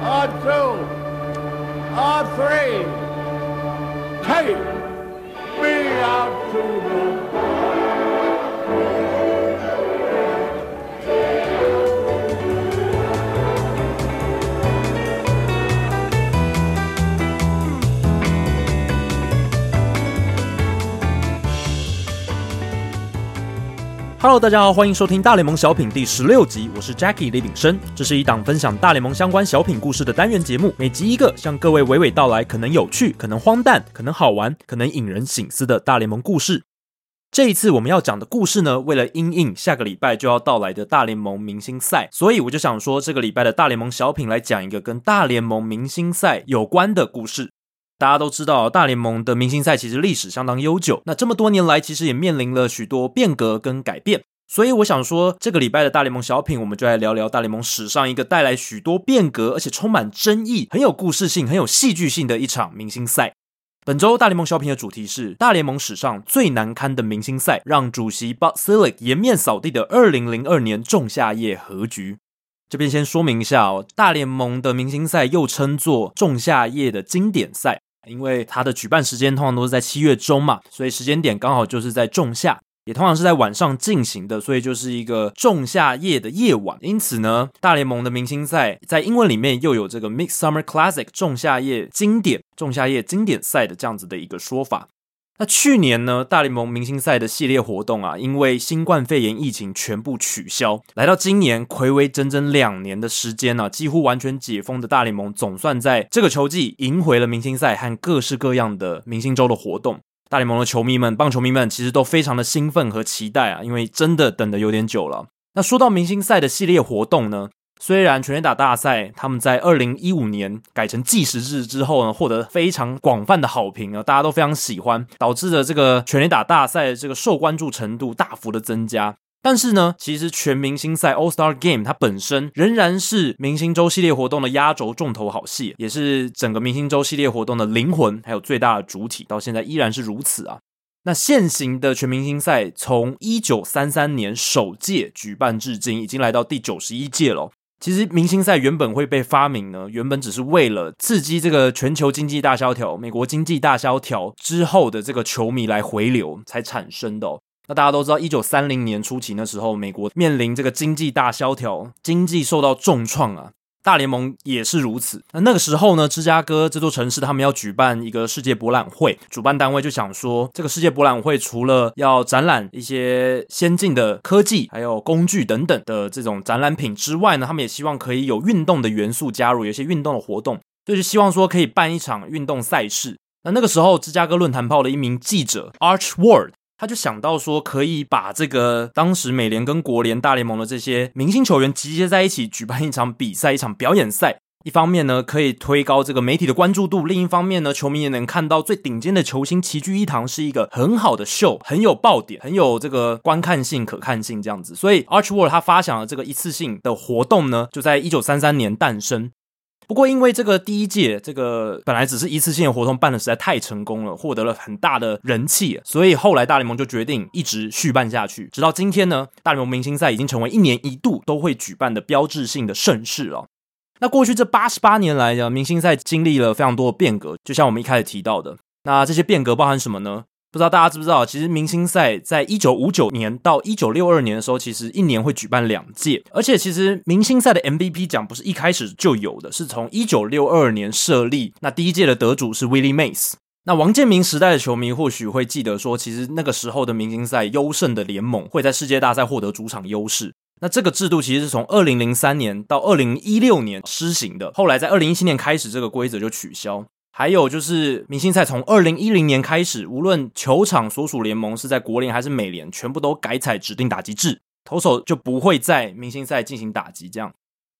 R2, R3. Take me out to the Hello，大家好，欢迎收听大联盟小品第十六集，我是 Jackie 李炳生。这是一档分享大联盟相关小品故事的单元节目，每集一个，向各位娓娓道来可能有趣、可能荒诞、可能好玩、可能引人醒思的大联盟故事。这一次我们要讲的故事呢，为了因应下个礼拜就要到来的大联盟明星赛，所以我就想说，这个礼拜的大联盟小品来讲一个跟大联盟明星赛有关的故事。大家都知道，大联盟的明星赛其实历史相当悠久。那这么多年来，其实也面临了许多变革跟改变。所以我想说，这个礼拜的大联盟小品，我们就来聊聊大联盟史上一个带来许多变革，而且充满争议、很有故事性、很有戏剧性的一场明星赛。本周大联盟小品的主题是大联盟史上最难堪的明星赛，让主席 Bud Selig 颜面扫地的2002年仲夏夜和局。这边先说明一下哦，大联盟的明星赛又称作仲夏夜的经典赛。因为它的举办时间通常都是在七月中嘛，所以时间点刚好就是在仲夏，也通常是在晚上进行的，所以就是一个仲夏夜的夜晚。因此呢，大联盟的明星赛在英文里面又有这个 Midsummer Classic 仲夏夜经典、仲夏夜经典赛的这样子的一个说法。那去年呢，大联盟明星赛的系列活动啊，因为新冠肺炎疫情全部取消。来到今年，睽违整整两年的时间呢、啊，几乎完全解封的大联盟，总算在这个球季赢回了明星赛和各式各样的明星周的活动。大联盟的球迷们、棒球迷们其实都非常的兴奋和期待啊，因为真的等得有点久了。那说到明星赛的系列活动呢，虽然全垒打大赛他们在二零一五年改成计时制之后呢，获得非常广泛的好评啊，大家都非常喜欢，导致了这个全垒打大赛的这个受关注程度大幅的增加。但是呢，其实全明星赛 All Star Game 它本身仍然是明星周系列活动的压轴重头好戏，也是整个明星周系列活动的灵魂，还有最大的主体，到现在依然是如此啊。那现行的全明星赛从一九三三年首届举办至今，已经来到第九十一届了。其实明星赛原本会被发明呢，原本只是为了刺激这个全球经济大萧条、美国经济大萧条之后的这个球迷来回流才产生的。那大家都知道，一九三零年初期那时候，美国面临这个经济大萧条，经济受到重创啊。大联盟也是如此。那那个时候呢，芝加哥这座城市他们要举办一个世界博览会，主办单位就想说，这个世界博览会除了要展览一些先进的科技，还有工具等等的这种展览品之外呢，他们也希望可以有运动的元素加入，有一些运动的活动，就是希望说可以办一场运动赛事。那那个时候，芝加哥论坛报的一名记者 Arch Ward。他就想到说，可以把这个当时美联跟国联大联盟的这些明星球员集结在一起，举办一场比赛，一场表演赛。一方面呢，可以推高这个媒体的关注度；另一方面呢，球迷也能看到最顶尖的球星齐聚一堂，是一个很好的秀，很有爆点，很有这个观看性、可看性这样子。所以，Arch Ward 他发想了这个一次性的活动呢，就在一九三三年诞生。不过，因为这个第一届这个本来只是一次性的活动，办得实在太成功了，获得了很大的人气，所以后来大联盟就决定一直续办下去，直到今天呢，大联盟明星赛已经成为一年一度都会举办的标志性的盛事了。那过去这八十八年来呢，明星赛经历了非常多的变革，就像我们一开始提到的，那这些变革包含什么呢？不知道大家知不知道，其实明星赛在一九五九年到一九六二年的时候，其实一年会举办两届，而且其实明星赛的 MVP 奖不是一开始就有的，是从一九六二年设立。那第一届的得主是 Willie Mays。那王建民时代的球迷或许会记得说，其实那个时候的明星赛优胜的联盟会在世界大赛获得主场优势。那这个制度其实是从二零零三年到二零一六年施行的，后来在二零一七年开始，这个规则就取消。还有就是明星赛从二零一零年开始，无论球场所属联盟是在国联还是美联，全部都改采指定打击制，投手就不会在明星赛进行打击，这样，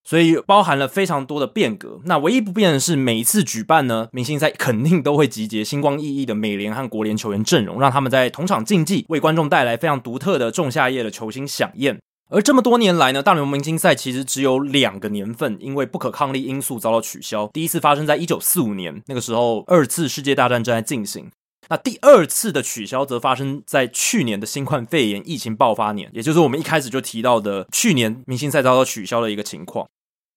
所以包含了非常多的变革。那唯一不变的是，每一次举办呢，明星赛肯定都会集结星光熠熠的美联和国联球员阵容，让他们在同场竞技，为观众带来非常独特的仲夏夜的球星饗宴。而这么多年来呢，大联盟明星赛其实只有两个年份因为不可抗力因素遭到取消。第一次发生在一九四五年，那个时候二次世界大战正在进行。那第二次的取消则发生在去年的新冠肺炎疫情爆发年，也就是我们一开始就提到的去年明星赛遭到取消的一个情况。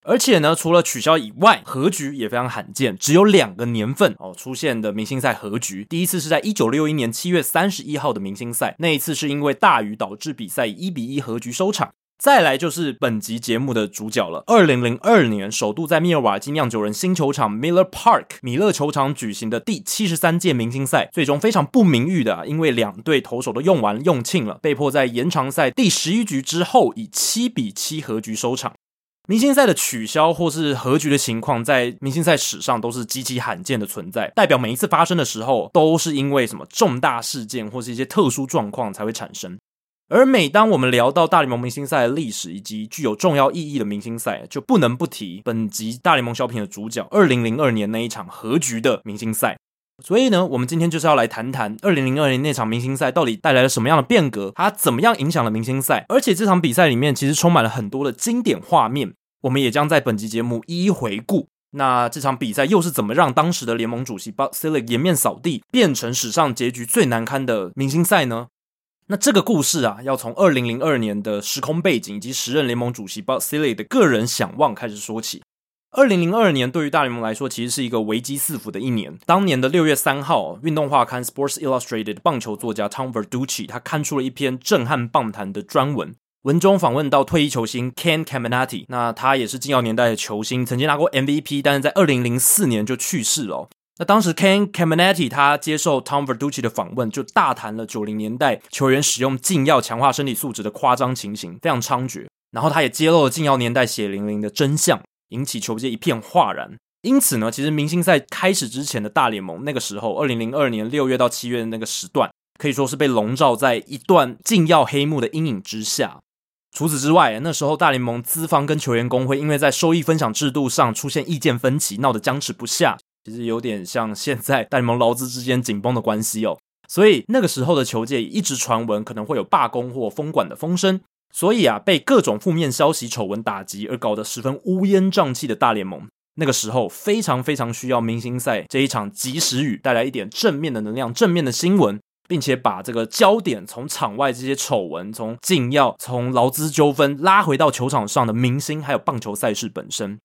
而且呢，除了取消以外，和局也非常罕见，只有两个年份哦出现的明星赛和局。第一次是在一九六一年七月三十一号的明星赛，那一次是因为大雨导致比赛以一比一和局收场。再来就是本集节目的主角了，二零零二年首度在密尔瓦基酿酒人新球场 Miller Park 米勒球场举行的第七十三届明星赛，最终非常不名誉的，啊因为两队投手都用完用罄了，被迫在延长赛第十一局之后以七比七和局收场。明星赛的取消或是和局的情况，在明星赛史上都是极其罕见的存在，代表每一次发生的时候，都是因为什么重大事件或是一些特殊状况才会产生。而每当我们聊到大联盟明星赛的历史以及具有重要意义的明星赛，就不能不提本集大联盟小品的主角，二零零二年那一场和局的明星赛。所以呢，我们今天就是要来谈谈二零零二年那场明星赛到底带来了什么样的变革，它怎么样影响了明星赛，而且这场比赛里面其实充满了很多的经典画面，我们也将在本集节目一一回顾。那这场比赛又是怎么让当时的联盟主席 Bud Selig 颜面扫地，变成史上结局最难堪的明星赛呢？那这个故事啊，要从二零零二年的时空背景以及时任联盟主席 Bud Selig 的个人想望开始说起。二零零二年对于大联盟来说，其实是一个危机四伏的一年。当年的六月三号，运动画刊 Sports Illustrated 棒球作家 Tom Verducci 他刊出了一篇震撼棒坛的专文，文中访问到退役球星 Ken Caminiti，那他也是禁药年代的球星，曾经拿过 MVP，但是在二零零四年就去世了。那当时 Ken Caminiti 他接受 Tom Verducci 的访问，就大谈了九零年代球员使用禁药强化身体素质的夸张情形，非常猖獗。然后他也揭露了禁药年代血淋淋的真相。引起球界一片哗然。因此呢，其实明星赛开始之前的大联盟，那个时候，二零零二年六月到七月的那个时段，可以说是被笼罩在一段禁药黑幕的阴影之下。除此之外，那时候大联盟资方跟球员工会因为在收益分享制度上出现意见分歧，闹得僵持不下。其实有点像现在大联盟劳资之间紧绷的关系哦。所以那个时候的球界一直传闻可能会有罢工或封馆的风声。所以啊，被各种负面消息、丑闻打击而搞得十分乌烟瘴气的大联盟，那个时候非常非常需要明星赛这一场及时雨带来一点正面的能量、正面的新闻，并且把这个焦点从场外这些丑闻、从禁药、从劳资纠纷拉回到球场上的明星，还有棒球赛事本身。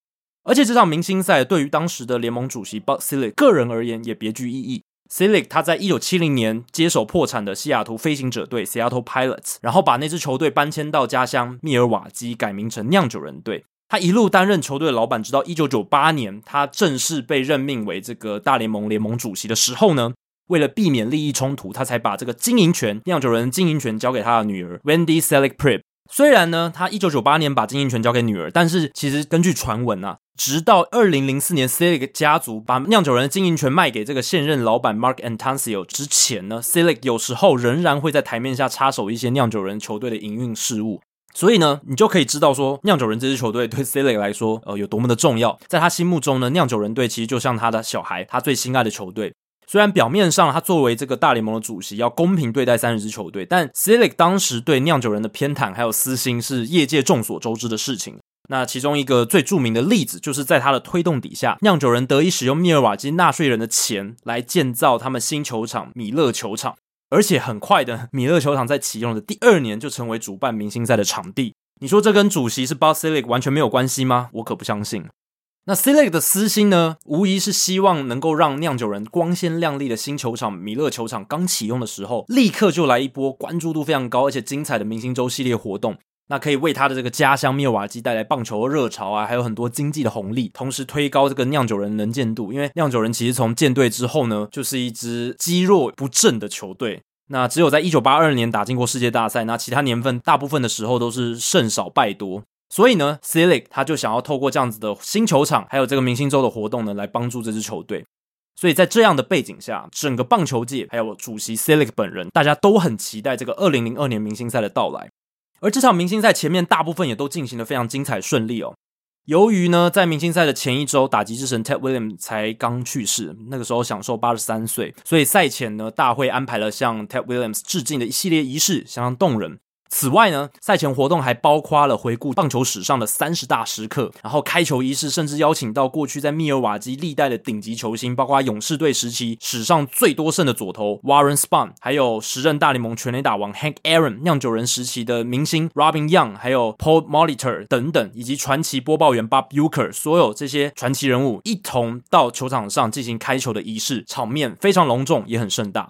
而且这场明星赛对于当时的联盟主席 Bud Selig 个人而言也别具意义。Selig 他在一九七零年接手破产的西雅图飞行者队 （Seattle Pilots），然后把那支球队搬迁到家乡密尔瓦基，改名成酿酒人队。他一路担任球队的老板，直到一九九八年他正式被任命为这个大联盟联盟主席的时候呢，为了避免利益冲突，他才把这个经营权、酿酒人经营权交给他的女儿 Wendy Selig Priebe。虽然呢，他一九九八年把经营权交给女儿，但是其实根据传闻啊，直到二零零四年，Selig 家族把酿酒人的经营权卖给这个现任老板 Mark Antancio 之前呢，Selig 有时候仍然会在台面下插手一些酿酒人球队的营运事务。所以呢，你就可以知道说，酿酒人这支球队对 Selig 来说，呃，有多么的重要。在他心目中呢，酿酒人队其实就像他的小孩，他最心爱的球队。虽然表面上他作为这个大联盟的主席要公平对待三十支球队，但 Selig 当时对酿酒人的偏袒还有私心是业界众所周知的事情。那其中一个最著名的例子，就是在他的推动底下，酿酒人得以使用密尔瓦基纳税人的钱来建造他们新球场米勒球场，而且很快的，米勒球场在启用的第二年就成为主办明星赛的场地。你说这跟主席是 Bud Selig 完全没有关系吗？我可不相信。那 Selig 的私心呢，无疑是希望能够让酿酒人光鲜亮丽的新球场米勒球场刚启用的时候，立刻就来一波关注度非常高而且精彩的明星周系列活动，那可以为他的这个家乡密尔瓦基带来棒球的热潮啊，还有很多经济的红利，同时推高这个酿酒人能见度。因为酿酒人其实从建队之后呢，就是一支积弱不振的球队，那只有在一九八二年打进过世界大赛，那其他年份大部分的时候都是胜少败多。所以呢，Selig 他就想要透过这样子的新球场，还有这个明星周的活动呢，来帮助这支球队。所以在这样的背景下，整个棒球界还有主席 Selig 本人，大家都很期待这个二零零二年明星赛的到来。而这场明星赛前面大部分也都进行的非常精彩顺利哦。由于呢，在明星赛的前一周，打击之神 Ted Williams 才刚去世，那个时候享受八十三岁，所以赛前呢，大会安排了向 Ted Williams 致敬的一系列仪式，相当动人。此外呢，赛前活动还包括了回顾棒球史上的三十大时刻，然后开球仪式甚至邀请到过去在密尔瓦基历代的顶级球星，包括勇士队时期史上最多胜的左投 Warren Spahn，还有时任大联盟全垒打王 Hank Aaron，酿酒人时期的明星 Robin Young，还有 Paul Molitor 等等，以及传奇播报员 Bob Uecker，所有这些传奇人物一同到球场上进行开球的仪式，场面非常隆重，也很盛大。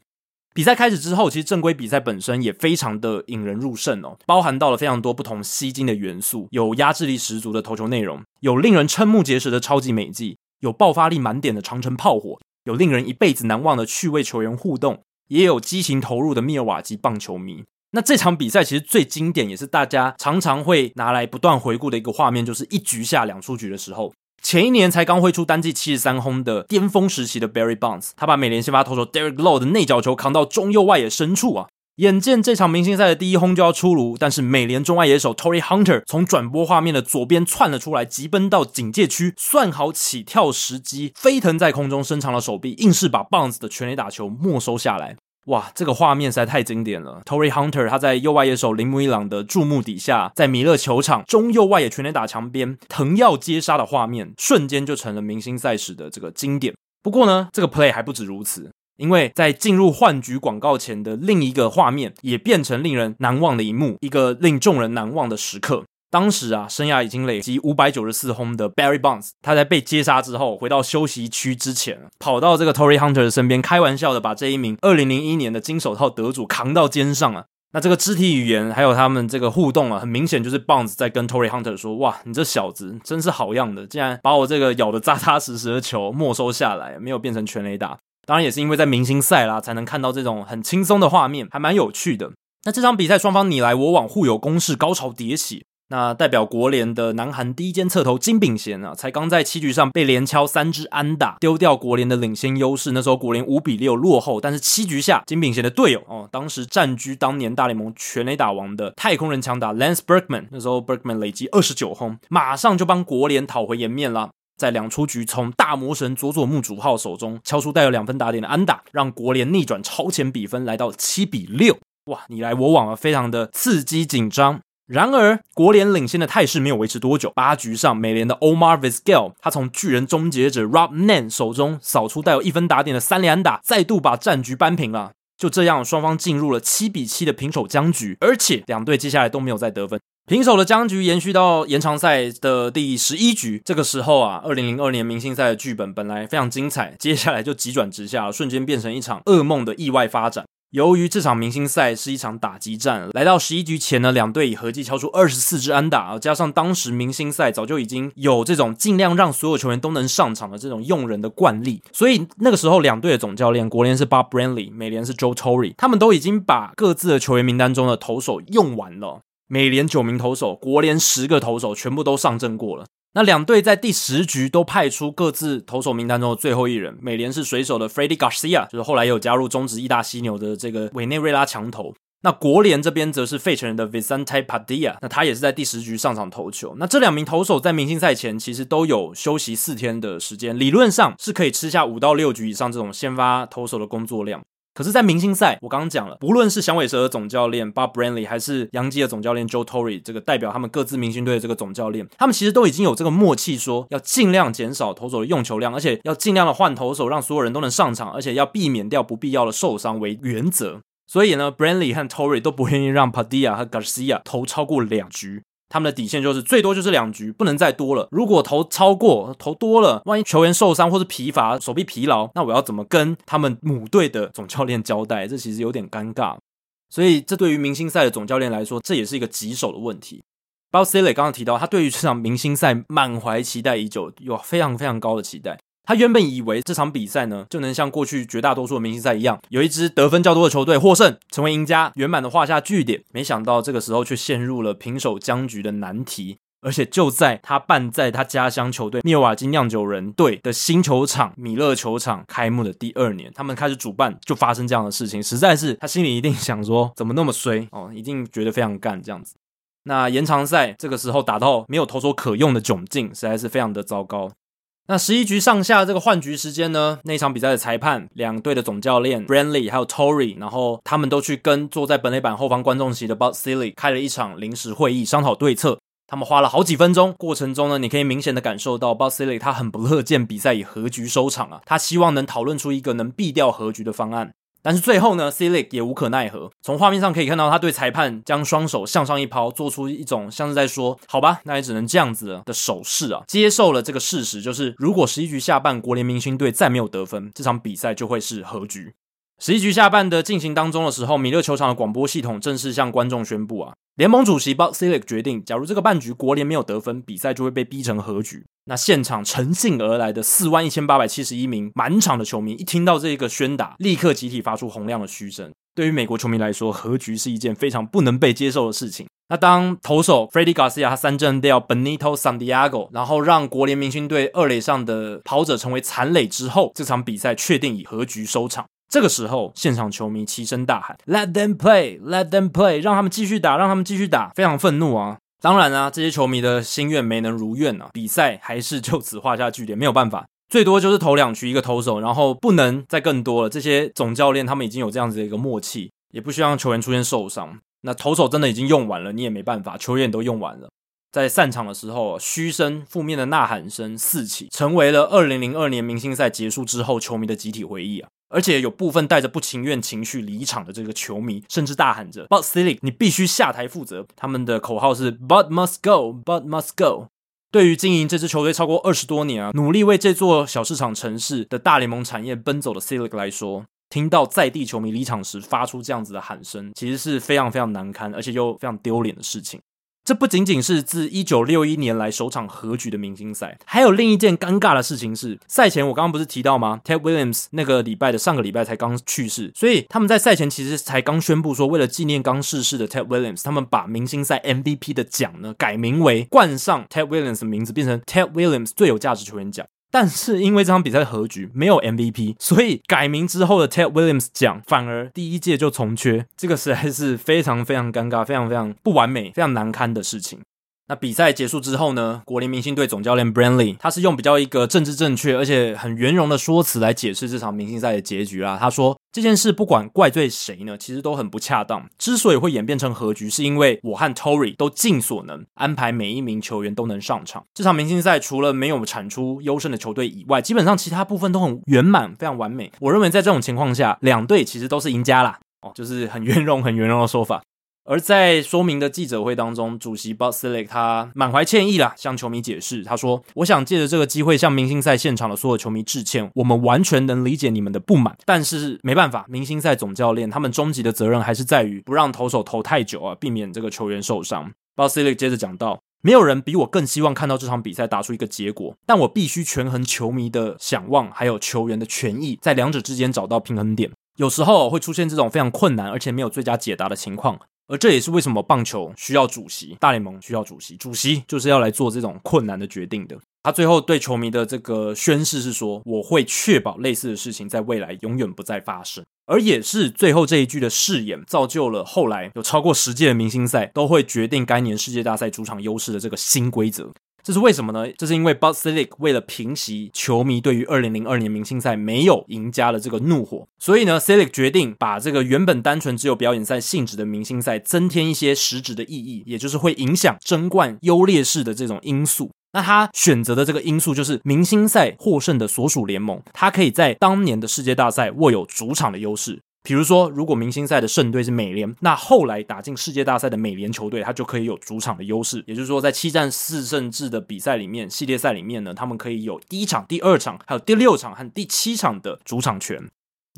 比赛开始之后，其实正规比赛本身也非常的引人入胜哦，包含到了非常多不同吸睛的元素，有压制力十足的投球内容，有令人瞠目结舌的超级美技，有爆发力满点的长程炮火，有令人一辈子难忘的趣味球员互动，也有激情投入的密尔瓦基棒球迷。那这场比赛其实最经典，也是大家常常会拿来不断回顾的一个画面，就是一局下两出局的时候。前一年才刚挥出单季七十三轰的巅峰时期的 Barry Bonds，他把美联先发投手 Derek Lowe 的内角球扛到中右外野深处啊！眼见这场明星赛的第一轰就要出炉，但是美联中外野手 t o r y Hunter 从转播画面的左边窜了出来，急奔到警戒区，算好起跳时机，飞腾在空中，伸长了手臂，硬是把 Bonds 的全垒打球没收下来。哇，这个画面实在太经典了！Tory Hunter 他在右外野手铃木一朗的注目底下，在米勒球场中右外野全垒打墙边腾跃接杀的画面，瞬间就成了明星赛事的这个经典。不过呢，这个 play 还不止如此，因为在进入换局广告前的另一个画面，也变成令人难忘的一幕，一个令众人难忘的时刻。当时啊，生涯已经累积五百九十四轰的 Barry Bonds，他在被接杀之后，回到休息区之前，跑到这个 Tory Hunter 的身边，开玩笑的把这一名二零零一年的金手套得主扛到肩上啊。那这个肢体语言还有他们这个互动啊，很明显就是 Bonds 在跟 Tory Hunter 说：“哇，你这小子真是好样的，竟然把我这个咬得扎扎实实的球没收下来，没有变成全垒打。”当然也是因为在明星赛啦，才能看到这种很轻松的画面，还蛮有趣的。那这场比赛双方你来我往，互有攻势，高潮迭起。那代表国联的南韩第一尖侧投金炳贤啊，才刚在七局上被连敲三支安打，丢掉国联的领先优势。那时候国联五比六落后，但是七局下金炳贤的队友哦，当时占据当年大联盟全垒打王的太空人强打 Lance Berkman，那时候 Berkman 累积二十九轰，马上就帮国联讨回颜面了。在两出局从大魔神佐佐木主浩手中敲出带有两分打点的安打，让国联逆转超前比分来到七比六。哇，你来我往啊，非常的刺激紧张。然而，国联领先的态势没有维持多久。八局上，美联的 Omar Vizquel，他从巨人终结者 Rob Nen 手中扫出带有一分打点的三连打，再度把战局扳平了。就这样，双方进入了七比七的平手僵局，而且两队接下来都没有再得分。平手的僵局延续到延长赛的第十一局。这个时候啊，二零零二年明星赛的剧本本来非常精彩，接下来就急转直下，瞬间变成一场噩梦的意外发展。由于这场明星赛是一场打击战，来到十一局前呢，两队已合计敲出二十四支安打啊，加上当时明星赛早就已经有这种尽量让所有球员都能上场的这种用人的惯例，所以那个时候两队的总教练，国联是 Bob Brenly，美联是 Joe Torre，他们都已经把各自的球员名单中的投手用完了。美联九名投手，国联十个投手全部都上阵过了。那两队在第十局都派出各自投手名单中的最后一人，美联是水手的 Freddy Garcia，就是后来有加入中职义大犀牛的这个委内瑞拉强投。那国联这边则是费城人的 Vicente Padilla，那他也是在第十局上场投球。那这两名投手在明星赛前其实都有休息四天的时间，理论上是可以吃下五到六局以上这种先发投手的工作量。可是，在明星赛，我刚刚讲了，不论是响尾蛇的总教练 Bob Brantley，还是洋基的总教练 Joe Torre，这个代表他们各自明星队的这个总教练，他们其实都已经有这个默契，说要尽量减少投手的用球量，而且要尽量的换投手，让所有人都能上场，而且要避免掉不必要的受伤为原则。所以呢，Brenly 和 Torre 都不愿意让 Padilla 和 Garcia 投超过两局。他们的底线就是最多就是两局，不能再多了。如果投超过、投多了，万一球员受伤或是疲乏、手臂疲劳，那我要怎么跟他们母队的总教练交代？这其实有点尴尬。所以，这对于明星赛的总教练来说，这也是一个棘手的问题。Bob Stallings 刚刚提到，他对于这场明星赛满怀期待已久，有非常非常高的期待。他原本以为这场比赛呢，就能像过去绝大多数的明星赛一样，有一支得分较多的球队获胜，成为赢家，圆满的画下句点。没想到这个时候却陷入了平手僵局的难题，而且就在他办在他家乡球队密瓦金酿酒人队的新球场米勒球场开幕的第二年，他们开始主办就发生这样的事情，实在是他心里一定想说，怎么那么衰哦，一定觉得非常干这样子。那延长赛这个时候打到没有投手可用的窘境，实在是非常的糟糕。那十一局上下这个换局时间呢，那场比赛的裁判、两队的总教练 Brantly，还有 Tory，然后他们都去跟坐在本垒板后方观众席的 Bob Silly 开了一场临时会议，商讨对策。他们花了好几分钟，过程中呢，你可以明显的感受到 Bob Silly 他很不乐见比赛以和局收场啊，他希望能讨论出一个能避掉和局的方案。但是最后呢，Cilic 也无可奈何。从画面上可以看到，他对裁判将双手向上一抛，做出一种像是在说“好吧，那也只能这样子了”的手势啊，接受了这个事实，就是如果十一局下半国联明星队再没有得分，这场比赛就会是和局。十一局下半的进行当中的时候，米勒球场的广播系统正式向观众宣布啊，联盟主席 Bud Selig 决定，假如这个半局国联没有得分，比赛就会被逼成和局。那现场乘兴而来的四万一千八百七十一名满场的球迷，一听到这一个宣打，立刻集体发出洪亮的嘘声。对于美国球迷来说，和局是一件非常不能被接受的事情。那当投手 Freddie Garcia 他三振掉 Benito Santiago，然后让国联明星队二垒上的跑者成为残垒之后，这场比赛确定以和局收场。这个时候，现场球迷齐声大喊：“Let them play, let them play，让他们继续打，让他们继续打。”非常愤怒啊！当然啊，这些球迷的心愿没能如愿啊，比赛还是就此画下句点，没有办法，最多就是投两局一个投手，然后不能再更多了。这些总教练他们已经有这样子的一个默契，也不希望球员出现受伤。那投手真的已经用完了，你也没办法，球员都用完了。在散场的时候，嘘声、负面的呐喊声四起，成为了二零零二年明星赛结束之后球迷的集体回忆啊。而且有部分带着不情愿情绪离场的这个球迷，甚至大喊着：“But Selig，你必须下台负责”。他们的口号是：“But must go，But must go”。对于经营这支球队超过二十多年啊，努力为这座小市场城市的大联盟产业奔走的 Selig 来说，听到在地球迷离场时发出这样子的喊声，其实是非常非常难堪，而且又非常丢脸的事情。这不仅仅是自一九六一年来首场和局的明星赛，还有另一件尴尬的事情是，赛前我刚刚不是提到吗？Ted Williams 那个礼拜的上个礼拜才刚去世，所以他们在赛前其实才刚宣布说，为了纪念刚逝世的 Ted Williams，他们把明星赛 MVP 的奖呢改名为冠上 Ted Williams 的名字，变成 Ted Williams 最有价值球员奖。但是因为这场比赛的和局没有 MVP，所以改名之后的 Ted Williams 奖反而第一届就重缺，这个实在是非常非常尴尬、非常非常不完美、非常难堪的事情。那比赛结束之后呢，国联明星队总教练 Brandly 他是用比较一个政治正确而且很圆融的说辞来解释这场明星赛的结局啦。他说这件事不管怪罪谁呢，其实都很不恰当。之所以会演变成和局，是因为我和 Tory 都尽所能安排每一名球员都能上场。这场明星赛除了没有产出优胜的球队以外，基本上其他部分都很圆满，非常完美。我认为在这种情况下，两队其实都是赢家啦。哦，就是很圆融、很圆融的说法。而在说明的记者会当中，主席 Bud Selig 他满怀歉意啦，向球迷解释，他说：“我想借着这个机会向明星赛现场的所有球迷致歉，我们完全能理解你们的不满，但是没办法，明星赛总教练他们终极的责任还是在于不让投手投太久啊，避免这个球员受伤。” Bud Selig 接着讲到：“没有人比我更希望看到这场比赛打出一个结果，但我必须权衡球迷的想望，还有球员的权益，在两者之间找到平衡点。有时候会出现这种非常困难而且没有最佳解答的情况。”而这也是为什么棒球需要主席，大联盟需要主席，主席就是要来做这种困难的决定的。他最后对球迷的这个宣誓是说：“我会确保类似的事情在未来永远不再发生。”而也是最后这一句的誓言，造就了后来有超过十届的明星赛都会决定该年世界大赛主场优势的这个新规则。这是为什么呢？这是因为 Bud Selig 为了平息球迷对于2002年明星赛没有赢家的这个怒火，所以呢，Selig 决定把这个原本单纯只有表演赛性质的明星赛增添一些实质的意义，也就是会影响争冠优劣势的这种因素。那他选择的这个因素就是明星赛获胜的所属联盟，他可以在当年的世界大赛握有主场的优势。比如说，如果明星赛的胜队是美联，那后来打进世界大赛的美联球队，他就可以有主场的优势。也就是说，在七战四胜制的比赛里面，系列赛里面呢，他们可以有第一场、第二场，还有第六场和第七场的主场权。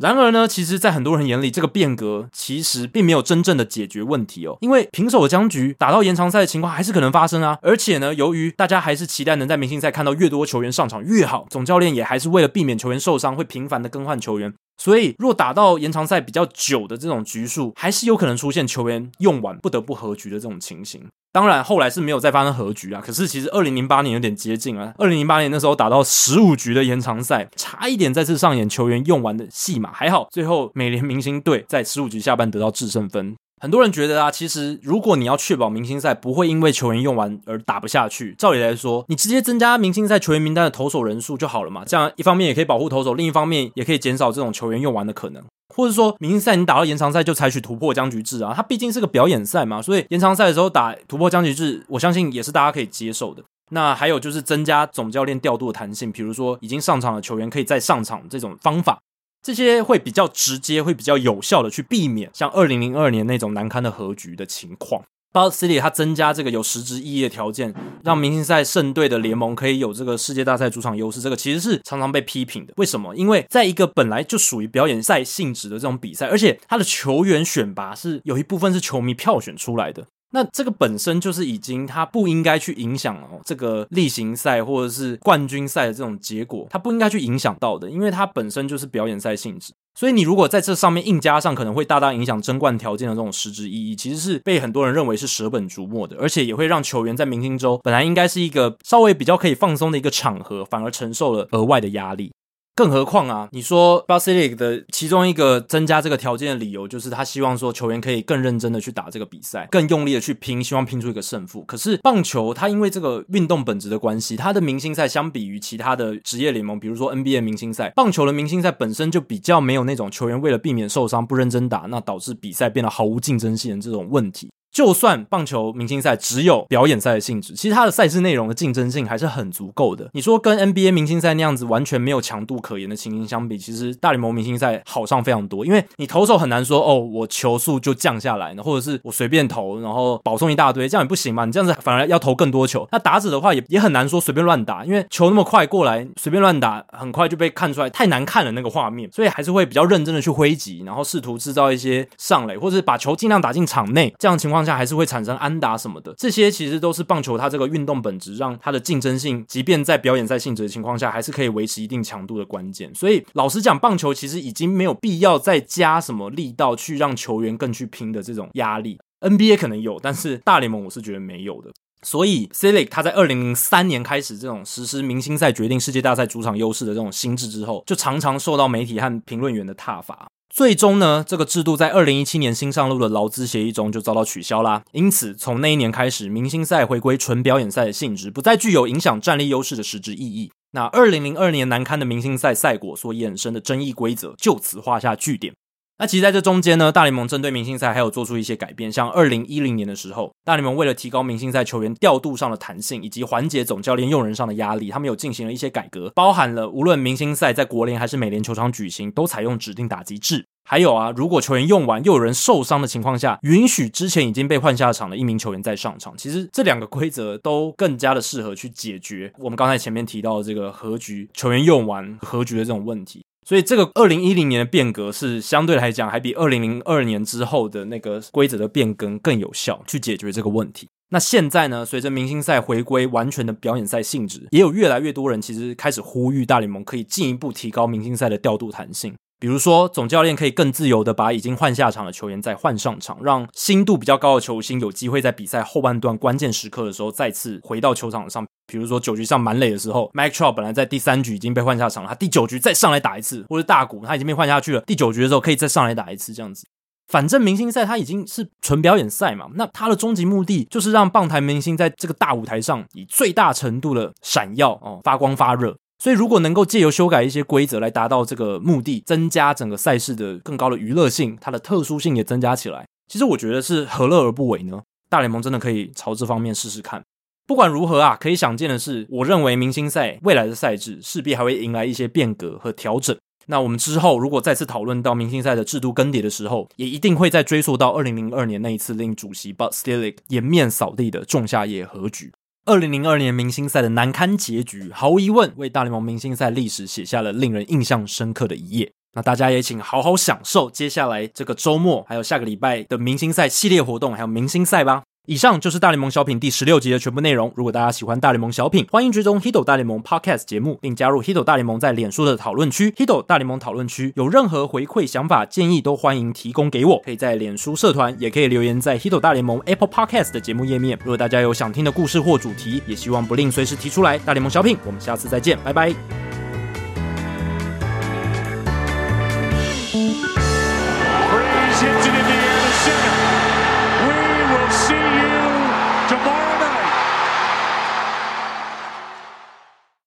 然而呢，其实，在很多人眼里，这个变革其实并没有真正的解决问题哦，因为平手的僵局打到延长赛的情况还是可能发生啊。而且呢，由于大家还是期待能在明星赛看到越多球员上场越好，总教练也还是为了避免球员受伤，会频繁的更换球员。所以，若打到延长赛比较久的这种局数，还是有可能出现球员用完不得不和局的这种情形。当然，后来是没有再发生和局啊。可是，其实二零零八年有点接近啊。二零零八年那时候打到十五局的延长赛，差一点再次上演球员用完的戏码。还好，最后美联明星队在十五局下半得到制胜分。很多人觉得啊，其实如果你要确保明星赛不会因为球员用完而打不下去，照理来说，你直接增加明星赛球员名单的投手人数就好了嘛。这样一方面也可以保护投手，另一方面也可以减少这种球员用完的可能。或者说，明星赛你打到延长赛就采取突破僵局制啊，它毕竟是个表演赛嘛，所以延长赛的时候打突破僵局制，我相信也是大家可以接受的。那还有就是增加总教练调度的弹性，比如说已经上场的球员可以再上场这种方法。这些会比较直接，会比较有效的去避免像二零零二年那种难堪的和局的情况。Bud Selig 它增加这个有实质意义的条件，让明星赛胜队的联盟可以有这个世界大赛主场优势，这个其实是常常被批评的。为什么？因为在一个本来就属于表演赛性质的这种比赛，而且它的球员选拔是有一部分是球迷票选出来的。那这个本身就是已经，它不应该去影响哦这个例行赛或者是冠军赛的这种结果，它不应该去影响到的，因为它本身就是表演赛性质。所以你如果在这上面硬加上可能会大大影响争冠条件的这种实质意义，其实是被很多人认为是舍本逐末的，而且也会让球员在明星周本来应该是一个稍微比较可以放松的一个场合，反而承受了额外的压力。更何况啊，你说 Bud Selig 的其中一个增加这个条件的理由，就是他希望说球员可以更认真的去打这个比赛，更用力的去拼，希望拼出一个胜负。可是棒球它因为这个运动本质的关系，它的明星赛相比于其他的职业联盟，比如说 NBA 明星赛，棒球的明星赛本身就比较没有那种球员为了避免受伤不认真打，那导致比赛变得毫无竞争性的这种问题。就算棒球明星赛只有表演赛的性质，其实它的赛事内容的竞争性还是很足够的。你说跟 NBA 明星赛那样子完全没有强度可言的情形相比，其实大联盟明星赛好上非常多。因为你投手很难说哦，我球速就降下来呢，或者是我随便投，然后保送一大堆，这样也不行嘛。你这样子反而要投更多球。那打者的话也也很难说随便乱打，因为球那么快过来，随便乱打很快就被看出来太难看了那个画面，所以还是会比较认真的去挥击，然后试图制造一些上垒，或者是把球尽量打进场内。这样情况下还是会产生。安打什么的，这些其实都是棒球它这个运动本质，让它的竞争性，即便在表演赛性质的情况下，还是可以维持一定强度的关键。所以，老实讲，棒球其实已经没有必要再加什么力道去让球员更去拼的这种压力。NBA 可能有，但是大联盟我是觉得没有的。所以，Selig 他在二零零三年开始这种实施明星赛决定世界大赛主场优势的这种新制之后，就常常受到媒体和评论员的挞伐。最终呢，这个制度在二零一七年新上路的劳资协议中就遭到取消啦。因此，从那一年开始，明星赛回归纯表演赛的性质，不再具有影响战力优势的实质意义。那二零零二年难堪的明星赛赛果所衍生的争议规则，就此画下句点。那其实在这中间呢，大联盟针对明星赛还有做出一些改变，像二零一零年的时候，大联盟为了提高明星赛球员调度上的弹性，以及缓解总教练用人上的压力，他们有进行了一些改革，包含了无论明星赛在国联还是美联球场举行，都采用指定打击制。还有啊，如果球员用完又有人受伤的情况下，允许之前已经被换下场的一名球员再上场。其实这两个规则都更加的适合去解决我们刚才前面提到的这个和局球员用完和局的这种问题。所以，这个二零一零年的变革是相对来讲，还比二零零二年之后的那个规则的变更更有效，去解决这个问题。那现在呢，随着明星赛回归完全的表演赛性质，也有越来越多人其实开始呼吁大联盟可以进一步提高明星赛的调度弹性。比如说，总教练可以更自由地把已经换下场的球员再换上场，让心度比较高的球星有机会在比赛后半段关键时刻的时候再次回到球场上。比如说九局上满垒的时候，Mike Trout 本来在第三局已经被换下场了，他第九局再上来打一次，或者大谷他已经被换下去了，第九局的时候可以再上来打一次，这样子。反正明星赛它已经是纯表演赛嘛，那它的终极目的就是让棒坛明星在这个大舞台上以最大程度的闪耀哦，发光发热。所以，如果能够借由修改一些规则来达到这个目的，增加整个赛事的更高的娱乐性，它的特殊性也增加起来，其实我觉得是何乐而不为呢？大联盟真的可以朝这方面试试看。不管如何啊，可以想见的是，我认为明星赛未来的赛制势必还会迎来一些变革和调整。那我们之后如果再次讨论到明星赛的制度更迭的时候，也一定会再追溯到二零零二年那一次令主席 Bud Selig 颜面扫地的仲夏夜和局。二零零二年明星赛的难堪结局，毫无疑问为大联盟明星赛历史写下了令人印象深刻的一页。那大家也请好好享受接下来这个周末，还有下个礼拜的明星赛系列活动，还有明星赛吧。以上就是大联盟小品第十六集的全部内容。如果大家喜欢大联盟小品，欢迎追踪 Hito 大联盟 Podcast 节目，并加入 Hito 大联盟在脸书的讨论区。Hito 大联盟讨论区有任何回馈、想法、建议，都欢迎提供给我。可以在脸书社团，也可以留言在 Hito 大联盟 Apple Podcast 的节目页面。如果大家有想听的故事或主题，也希望不吝随时提出来。大联盟小品，我们下次再见，拜拜。